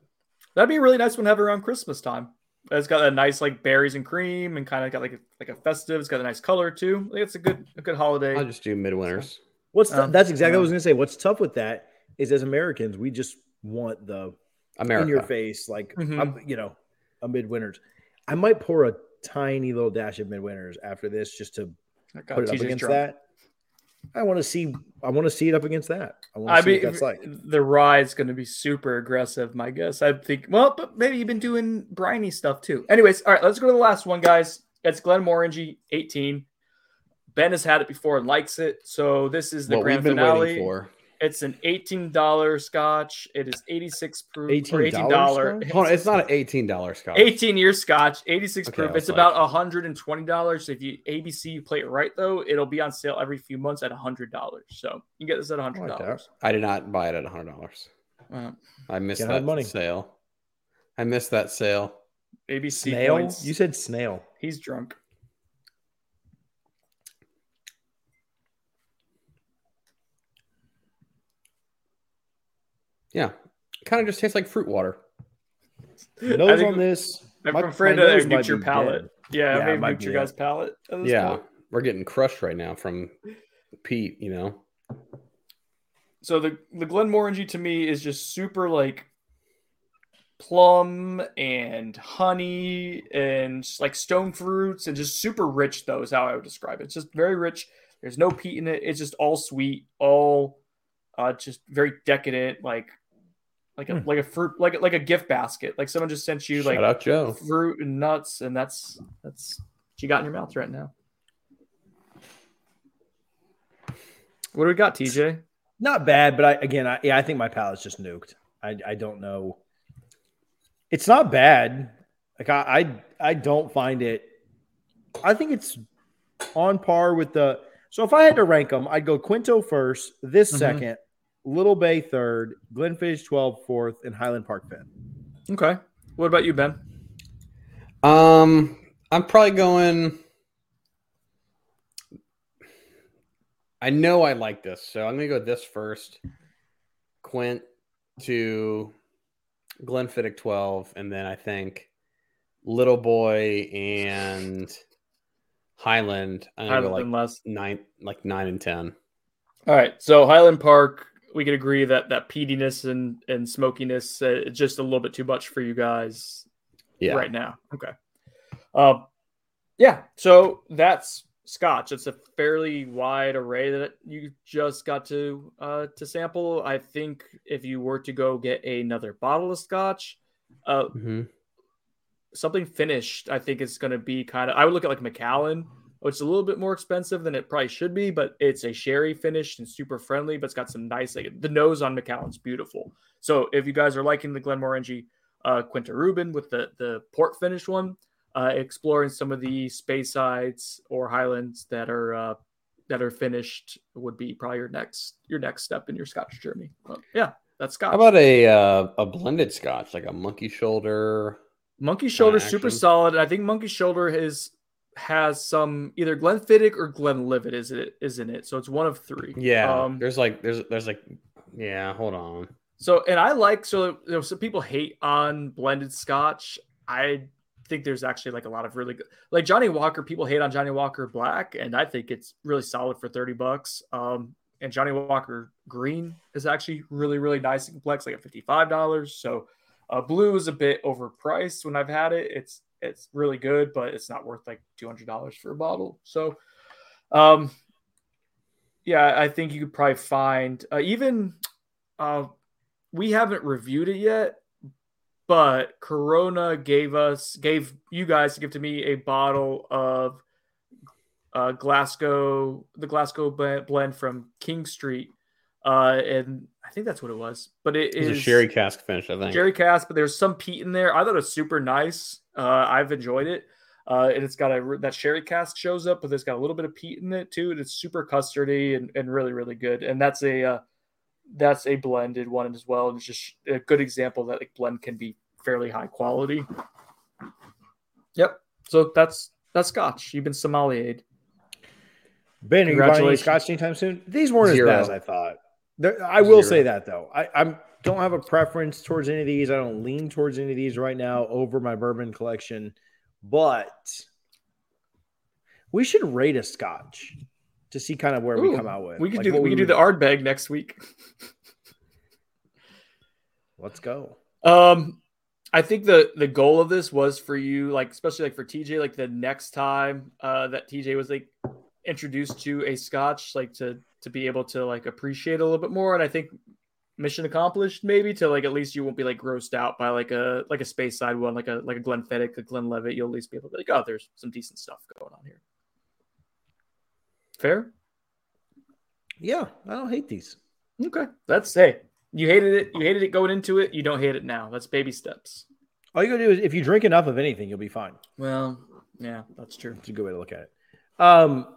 That'd be a really nice one to have around Christmas time. It's got a nice like berries and cream, and kind of got like a, like a festive. It's got a nice color too. I it's a good a good holiday. I'll just do midwinters. What's um, that's exactly what I was gonna say. What's tough with that is as Americans, we just want the America. in your face, like mm-hmm. you know, a midwinters. I might pour a tiny little dash of midwinters after this just to put it up against drunk. that. I want to see. I want to see it up against that. I want to I see mean, what that's like. The ride's going to be super aggressive, my guess. I think. Well, but maybe you've been doing briny stuff too. Anyways, all right, let's go to the last one, guys. It's Glenmorangie 18. Ben has had it before and likes it, so this is the what grand finale. It's an eighteen dollar scotch. It is eighty six proof. Eighteen dollars. Hold on, it's not an eighteen dollar scotch. Eighteen year scotch, eighty six okay, proof. It's like... about hundred and twenty dollars. So if you ABC you play it right though, it'll be on sale every few months at hundred dollars. So you get this at hundred dollars. I, did not buy it at hundred dollars. I missed that money. sale. I missed that sale. ABC snail. Points. You said snail. He's drunk. Yeah, kind of just tastes like fruit water. Nose on this. I'm my, afraid my to mute your palate. Dead. Yeah, yeah maybe mute your guys' palate. Yeah, point. we're getting crushed right now from Pete. You know. So the the Glenmorangie to me is just super like plum and honey and like stone fruits and just super rich though is how I would describe it. It's just very rich. There's no peat in it. It's just all sweet, all uh, just very decadent, like like a hmm. like a fruit like like a gift basket. Like someone just sent you Shout like out Joe. fruit and nuts, and that's that's what you got in your mouth right now. What do we got, TJ? Not bad, but I again, I yeah, I think my palate's just nuked. I I don't know. It's not bad. Like I I, I don't find it. I think it's on par with the. So if I had to rank them, I'd go Quinto first, this mm-hmm. second, Little Bay third, Glenfiddich 12 fourth, and Highland Park fifth. Okay. What about you, Ben? Um, I'm probably going. I know I like this, so I'm gonna go this first. Quint to Glenfiddich 12, and then I think Little Boy and Highland. I'm gonna Highland go like less. nine, like nine and ten. All right, so Highland Park we could agree that that peatiness and and smokiness uh, just a little bit too much for you guys yeah. right now. Okay. Um, yeah. So that's Scotch. It's a fairly wide array that you just got to uh, to sample. I think if you were to go get another bottle of Scotch, uh, mm-hmm. something finished, I think is going to be kind of. I would look at like Macallan is a little bit more expensive than it probably should be, but it's a sherry finish and super friendly, but it's got some nice, like, the nose on Macallan's beautiful. So if you guys are liking the Glenmorangie uh, Quinta Ruban with the, the port finish one, uh, exploring some of the Speysides or Highlands that are, uh, that are finished would be probably your next, your next step in your Scotch journey. But yeah, that's Scotch. How about a, uh, a blended Scotch, like a monkey shoulder? Monkey shoulder, super solid. I think monkey shoulder is has some either Glenfiddich or Glenlivet is it isn't it? So it's one of three. Yeah. Um, there's like there's there's like yeah, hold on. So and I like so you know some people hate on blended scotch. I think there's actually like a lot of really good like Johnnie Walker, people hate on Johnnie Walker Black, and I think it's really solid for 30 bucks. Um and Johnnie Walker Green is actually really, really nice and complex, like at $55. So uh, blue is a bit overpriced when I've had it. It's it's really good, but it's not worth like two hundred dollars for a bottle. So, um, yeah, I think you could probably find uh, even uh, we haven't reviewed it yet, but Corona gave us gave you guys to give to me a bottle of uh, Glasgow the Glasgow blend from King Street, uh, and I think that's what it was. But it is a sherry cask finish, I think. Sherry cask, but there's some peat in there. I thought it was super nice. Uh, I've enjoyed it. Uh, and it's got a that sherry cask shows up, but it's got a little bit of peat in it too. And it's super custardy and, and really, really good. And that's a uh, that's a blended one as well. And it's just a good example that like blend can be fairly high quality. Yep. So that's that's Scotch. You've been sommelier. Ben, are you buying any scotch anytime soon? These weren't Zero. as bad as I thought. There- I will Zero. say that though. I I'm, don't have a preference towards any of these. I don't lean towards any of these right now over my bourbon collection, but we should rate a scotch to see kind of where we come out with. We could Like, do what we could do the Ardbeg next week. Let's go. Um, I think the the goal of this was for you, like especially like for TJ, like the next time uh that TJ was like introduced to a Scotch, like to to be able to like appreciate a little bit more. And I think mission accomplished, maybe to like at least you won't be like grossed out by like a like a Speyside one, like a like a Glenn Glenfiddich, a Glenlivet. You'll at least be able to be like, oh, there's some decent stuff going on here. Fair. Yeah, I don't hate these. Okay, that's hey. You hated it. You hated it going into it. You don't hate it now. That's baby steps. All you gotta do is if you drink enough of anything, you'll be fine. Well, yeah, that's true. It's a good way to look at it. Um,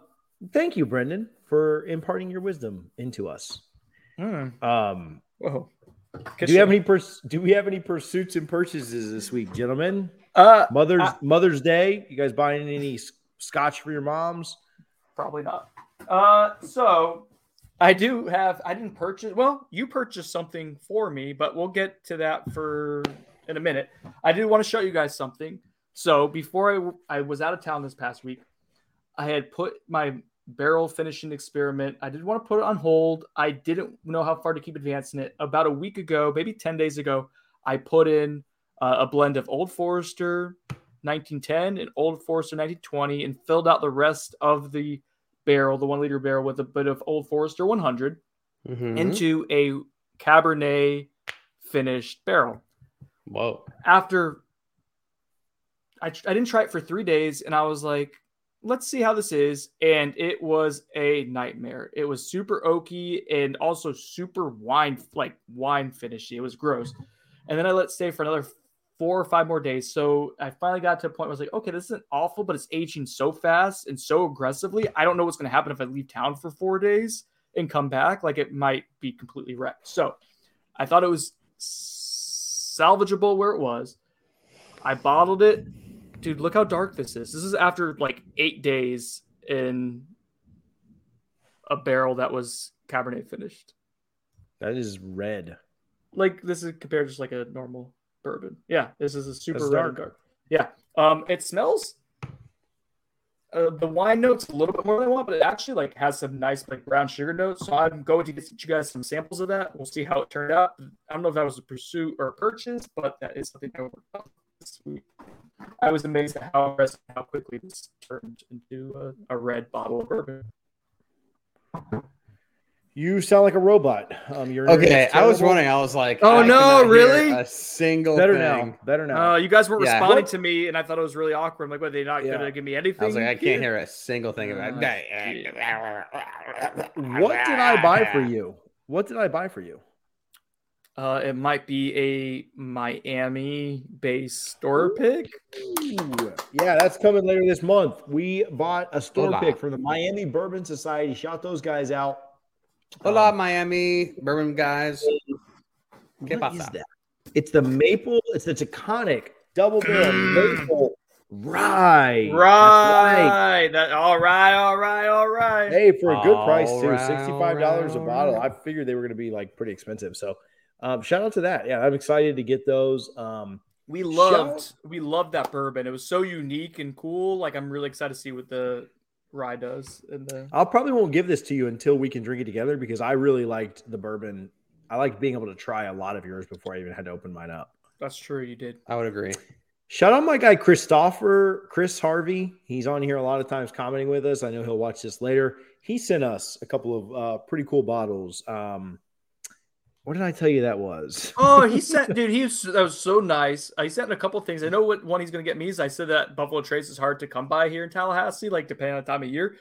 thank you, Brendan, for imparting your wisdom into us. Um, Whoa. do you have any purs- do we have any pursuits and purchases this week, gentlemen? Uh, Mother's I- Mother's Day. You guys buying any scotch for your moms? probably not. Uh, so I do have. I didn't purchase. Well, you purchased something for me, but we'll get to that for in a minute. I do want to show you guys something. So before I I was out of town this past week, I had put my barrel finishing experiment. I did want to put it on hold. I didn't know how far to keep advancing it. About a week ago, maybe ten days ago, I put in uh, a blend of Old Forester 1910 and Old Forester 1920 and filled out the rest of the barrel, the one liter barrel, with a bit of Old Forester 100 Mhm. into a Cabernet finished barrel. Whoa. After I, I didn't try it for three days, and I was like, let's see how this is. And it was a nightmare. It was super oaky and also super wine, like wine finishy. It was gross. And then I let stay for another four or five more days. So I finally got to a point where I was like, okay, this isn't awful, but it's aging so fast and so aggressively. I don't know what's going to happen if I leave town for four days and come back. Like it might be completely wrecked. So I thought it was salvageable where it was. I bottled it. Dude, look how dark this is. This is after like eight days in a barrel that was Cabernet finished. That is red. Like this is compared to just like a normal bourbon. Yeah, this is a super That's red dark. dark. Yeah. Um, it smells. Uh, the wine notes a little bit more than I want, but it actually like has some nice like brown sugar notes. So I'm going to get you guys some samples of that. We'll see how it turned out. I don't know if that was a pursuit or a purchase, but that is something I worked on this week. I was amazed at how aggressive, how quickly this turned into a, a red bottle of bourbon. You sound like a robot. Um, you're Okay, I was running. I was like, Oh, I no, really? A single better thing. now. Better now. Uh, you guys weren't Yeah. responding What? to me, and I thought it was really awkward. I'm like, what, they not Yeah. gonna give me anything? I was like, I can't hear a single thing about Uh, what did I buy for you? What did I buy for you? Uh, it might be a Miami-based store pick. Ooh, yeah, that's coming later this month. We bought a store Hola. pick from the Miami Bourbon Society. Shout those guys out. Hola, Um, Miami bourbon guys. ¿Qué what is pasa? that? It's the maple. It's the Taconic double barrel maple rye. That's Right. That. All right. All right. All right. Hey, for a good price too, right, sixty-five dollars a bottle. right. I figured they were going to be like pretty expensive. So, um, shout out to that. Yeah, I'm excited to get those. Um, We loved. We loved that bourbon. It was so unique and cool. Like I'm really excited to see what the rye does. And the I'll probably won't give this to you until we can drink it together because I really liked the bourbon. I liked being able to try a lot of yours before I even had to open mine up. that's true. You did. I would agree. Shout out my guy Christopher, Chris Harvey. He's on here a lot of times commenting with us. I know he'll watch this later. He sent us a couple of uh, pretty cool bottles. Um, what did I tell you that was? Oh, he sent, dude. He was that was so nice. I sent a couple things. I know what one he's gonna get me is. I said that Buffalo Trace is hard to come by here in Tallahassee, like depending on the time of year.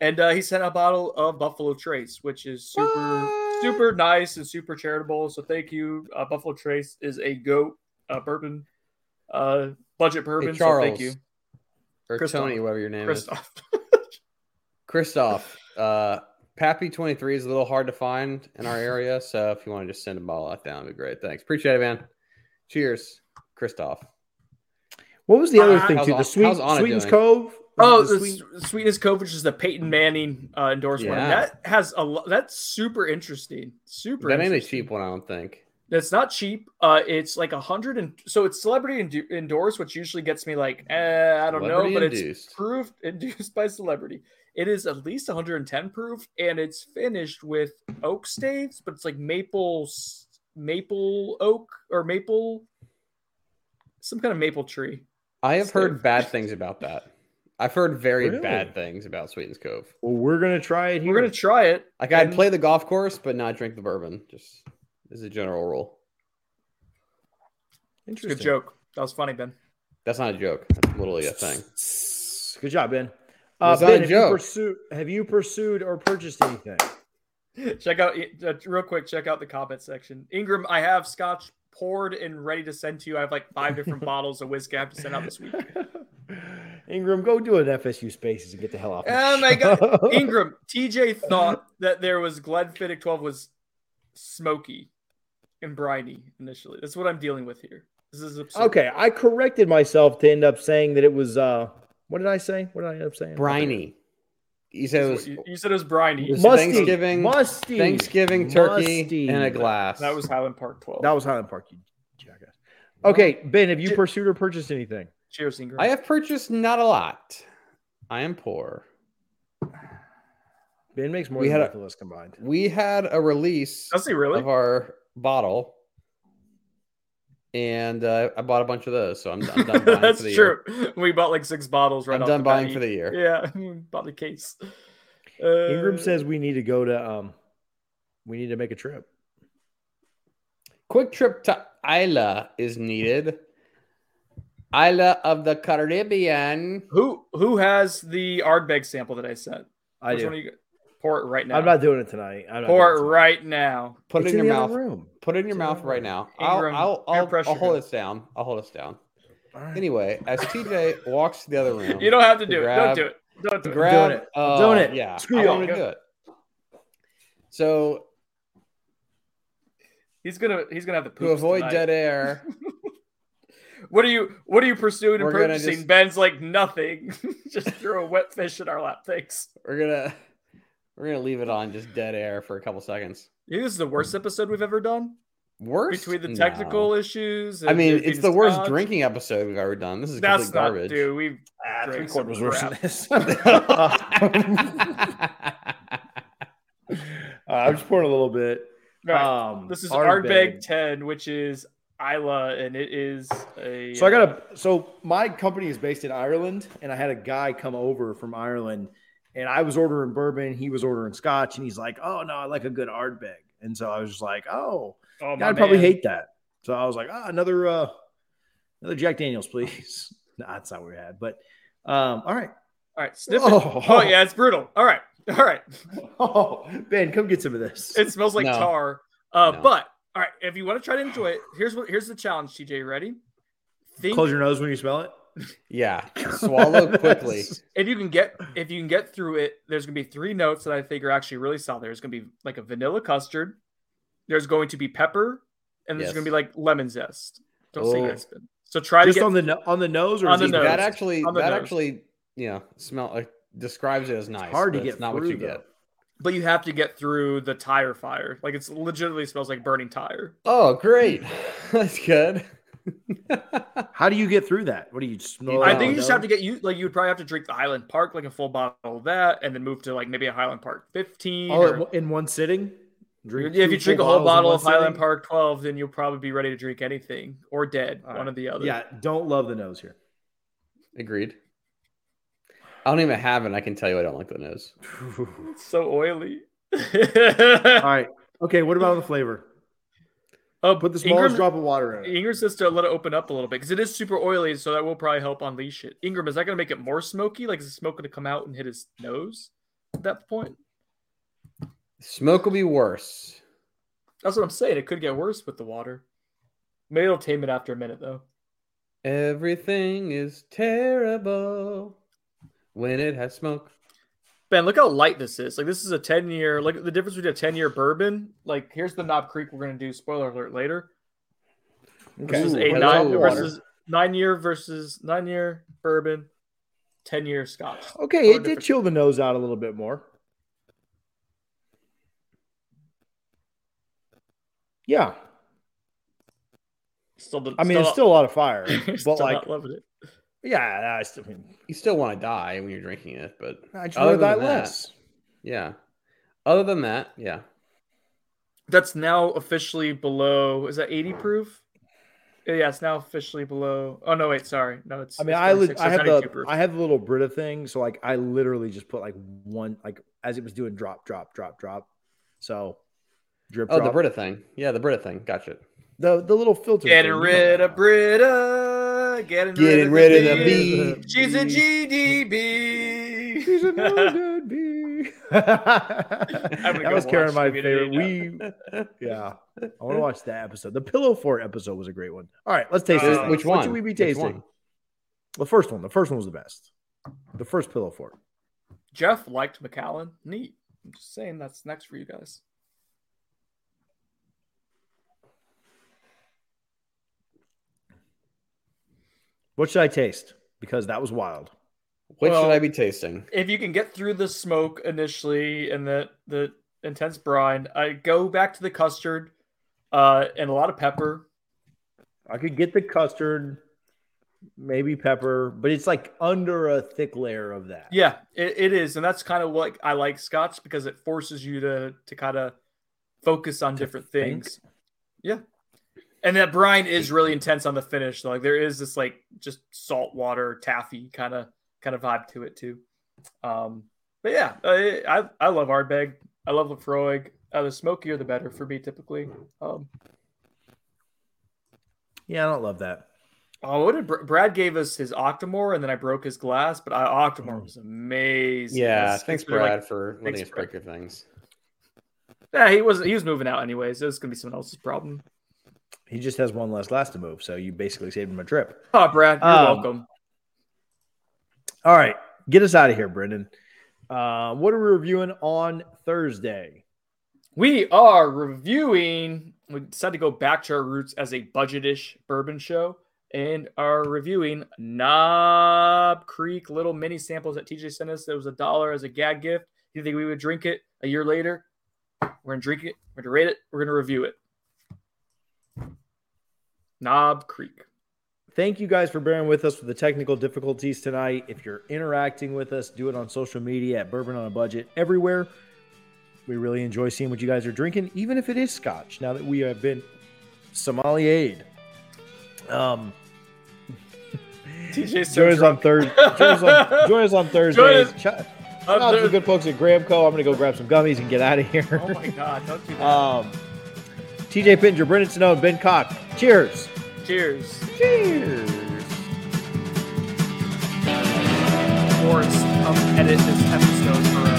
And uh, he sent a bottle of Buffalo Trace, which is super, What? super nice and super charitable. So thank you. Uh, Buffalo Trace is a goat uh, bourbon, uh, budget bourbon. so Charles. thank you, Or Christoph. Tony, whatever your name Christoph. is. Christoph. Uh, Pappy 23 is a little hard to find in our area. So if you want to just send a bottle out down, it'd be great. Thanks. Appreciate it, man. Cheers, Christoph. What was the other Uh, thing how's too? The sweet Sweetens doing? Cove. Oh, The the Sweet- Sweet- Sweetness Cove, which is the Peyton Manning uh, endorsement. Yeah. That has a lot. That's super interesting. Super. That ain't a cheap one, I don't think. It's not cheap. Uh, it's like a hundred and so it's celebrity endu- endorsed, which usually gets me like, eh, I don't Celebrity know, but it's induced. proved induced by celebrity. It is at least 110 proof, and it's finished with oak staves, but it's like maple, maple oak or maple, some kind of maple tree. I have heard bad things about that. I've heard very Really? bad things about Sweetens Cove. Well, we're gonna try it here. We're gonna try it. Like I'd play the golf course, but not drink the bourbon. Just as a general rule. Interesting. good joke. That was funny, Ben. That's not a joke. That's literally a thing. Good job, Ben. Uh, It's ben, have you, pursued, have you pursued or purchased anything? Check out uh, real quick. Check out the comment section. Ingram, I have scotch poured and ready to send to you. I have like five different bottles of whiskey I have to send out this week. Ingram, go do an FSU Spaces and get the hell off. Oh my god, Ingram. TJ thought that there was Glenfiddich 12 was smoky and briny initially. That's what I'm dealing with here. This is absurd. Okay, I corrected myself to end up saying that it was. uh What did I say? What did I end up saying? Briny. You said it was what You, you said it was briny. It was Musty. Thanksgiving- Musty. Thanksgiving turkey Musty. in a glass. That was Highland Park 12. That was Highland Park. You jackass. Okay, Ben, have you pursued or purchased anything? Cheers, Ingram. I have purchased not a lot. I am poor. Ben makes more We than had both of us combined. We had a release Does he really? of our bottle, and uh, I bought a bunch of those. So I'm, I'm done buying That's for the true. year. We bought like six bottles right I'm off done the buying bat. for the year. Yeah, bought the case. Uh, Ingram says we need to go to. um We need to make a trip. Quick trip to Islay is needed. Isla of the Caribbean. who who has the Ardbeg sample that I sent? I Which do. One? Pour it right now. I'm not doing it tonight. I'm not Pour it doing right now. Put It's it in your mouth. Room. Put it in your It's mouth in right the now. Ingram, I'll, I'll, I'll, I'll hold go. this down. I'll hold this down. All right. Anyway, as TJ walks to the other room, You don't have to do it. Don't do it. Don't do it. grab, doing it. uh, Doing it. Yeah, Screw I y'all. want to do it. So He's gonna he's gonna have the to avoid tonight. dead air, What are you What are you pursuing and purchasing? just- Ben's like nothing. just throw a wet fish in our lap. Thanks. we're gonna we're gonna leave it on just dead air for a couple seconds. You think this is the worst episode we've ever done Worst between the No. technical issues. I mean, it's the worst scotch? drinking episode we've ever done. This is That's complete not, garbage. dude. We've Ah, drank three some quarters worse than this. Uh, I'm just pouring a little bit. All right. Um, This is Ardbeg. Ardbeg 10, which is Islay, and it is a. So I got a. So my company is based in Ireland, and I had a guy come over from Ireland, and I was ordering bourbon, he was ordering scotch, and he's like, "Oh no, I like a good Ardbeg," and so I was just like, "Oh, Oh, I'd probably man. hate that." So I was like, "Ah, another, uh another Jack Daniels, please." no, that's not what we had, but um, all right. All right, sniff it. Oh. Oh. yeah, it's brutal. All right, all right. Oh, Ben, come get some of this. It smells like No. tar. Uh, No. but all right, if you want to try to enjoy it, here's what here's the challenge. TJ, ready? Think Close your nose when you smell it. Yeah, swallow quickly. if you can get if you can get through it. There's gonna be three notes that I think are actually really solid. There's gonna be like a vanilla custard. There's going to be pepper, and there's Yes. gonna be like lemon zest. Don't say Oh. that, spin. So try Just to get on the on the nose or On the nose. That actually, On the that nose. actually, you know, smell like describes it as nice. hard to get it's not what you though. get. but you have to get through the tire fire. Like it's legitimately smells like burning tire. Oh, great, that's good. How do you get through that? What do you smell? I think you just have to get you like you would probably have to drink the Highland Park like a full bottle of that, and then move to like maybe a Highland Park 15. nose? or- in one sitting. Drink if you drink a whole bottle of Highland sitting? Park 12, then you'll probably be ready to drink anything or dead, All one right. or the other. Yeah, don't love the nose here. Agreed. I don't even have it. I can tell you I don't like the nose. It's so oily. All right. Okay. What about the flavor? Oh, Put the smallest Ingram, drop of water in it. Ingram says to let it open up a little bit because it is super oily, so that will probably help unleash it. Ingram, is that going to make it more smoky? Like, is the smoke going to come out and hit his nose at that point? Smoke will be worse. That's what I'm saying. It could get worse with the water. Maybe it'll tame it after a minute, though. Everything is terrible when it has smoke. Ben, look how light this is. Like, this is a 10 year, like the difference between a 10 year bourbon. Like, here's the Knob Creek we're going to do, spoiler alert, later. Versus Ooh, a what nine versus nine year versus nine year bourbon, ten year Scotch. Okay, it did chill the nose out a little bit more. Yeah, Still, the, I mean it's still a lot of fire, still but like, loving it. Yeah, I still, I mean, You still want to die when you're drinking it, but I just Other want to die than that- less. yeah. Other than that, yeah. That's now officially below. Is that eighty proof? Yeah, it's now officially below. Oh no, wait, sorry, no, it's. I mean, it's I li- 46, I have 92 the proof. I have the little Brita thing, so like I literally just put like one like as it was doing drop, drop, drop, drop. So drip, Oh, drop. the Brita thing. Yeah, the Brita thing. Gotcha. the the little filter. Getting thing, you know rid of Brita. Getting, Getting rid, rid of of the the B. B. She's a GDB. She's a no good bee. that gonna was go Karen my favorite. We yeah, I want to watch that episode. The Pillow Fort episode was a great one. All right, let's taste this. Uh, thing. Which What one? should we be tasting? The first one. The first one was the best. The first Pillow Fort. Jeff liked Macallan. Neat. I'm just saying that's next for you guys. What should I taste? Because that was wild. What Well- should I be tasting? If you can get through the smoke initially and the the intense brine, I go back to the custard uh, and a lot of pepper. I could get the custard, maybe pepper, but it's like under a thick layer of that. Yeah, it, it is, and that's kind of what I like Scotch because it forces you to to kind of focus on different think. things. Yeah, and that brine is really intense on the finish. Like there is this like just salt water taffy kind of kind of vibe to it too. Um, but yeah, I I, I love Ardbeg. I love Laphroaig. Uh, the smokier the better for me typically. Um, Yeah, I don't love that. oh, what did Br- Brad gave us his Octomore, and then I broke his glass, but I, Octomore was amazing. Yeah, It's- thanks, it's really, like, Brad, for letting thanks, us Brad. break your things. Yeah, he was he was moving out anyways. It was gonna be someone else's problem. He just has one less glass to move, so you basically saved him a trip. Oh, Brad, you're Um, welcome. All right, get us out of here, Brendan. Uh, what are we reviewing on Thursday? We are reviewing. We decided to go back to our roots as a budgetish bourbon show, and are reviewing Knob Creek little mini samples that TJ sent us. That was a dollar as a gag gift. Do you think we would drink it a year later? We're gonna drink it. We're gonna rate it. We're gonna review it. Knob Creek. Thank you guys for bearing with us with the technical difficulties tonight. If you're interacting with us, do it on social media at Bourbon on a Budget everywhere. We really enjoy seeing what you guys are drinking, even if it is scotch, now that we have been sommeliered. Um, TJ's so join us on. Thursday. Join us on, on Thursdays. us. Shout Uh, shout out to the good folks at Graham Co. I'm going to go grab some gummies and get out of here. Oh my god! Don't do that. Um, TJ Pittenger, Brendan Snow, and Ben Cock. Cheers. Cheers. Cheers. Come edit this episode for us.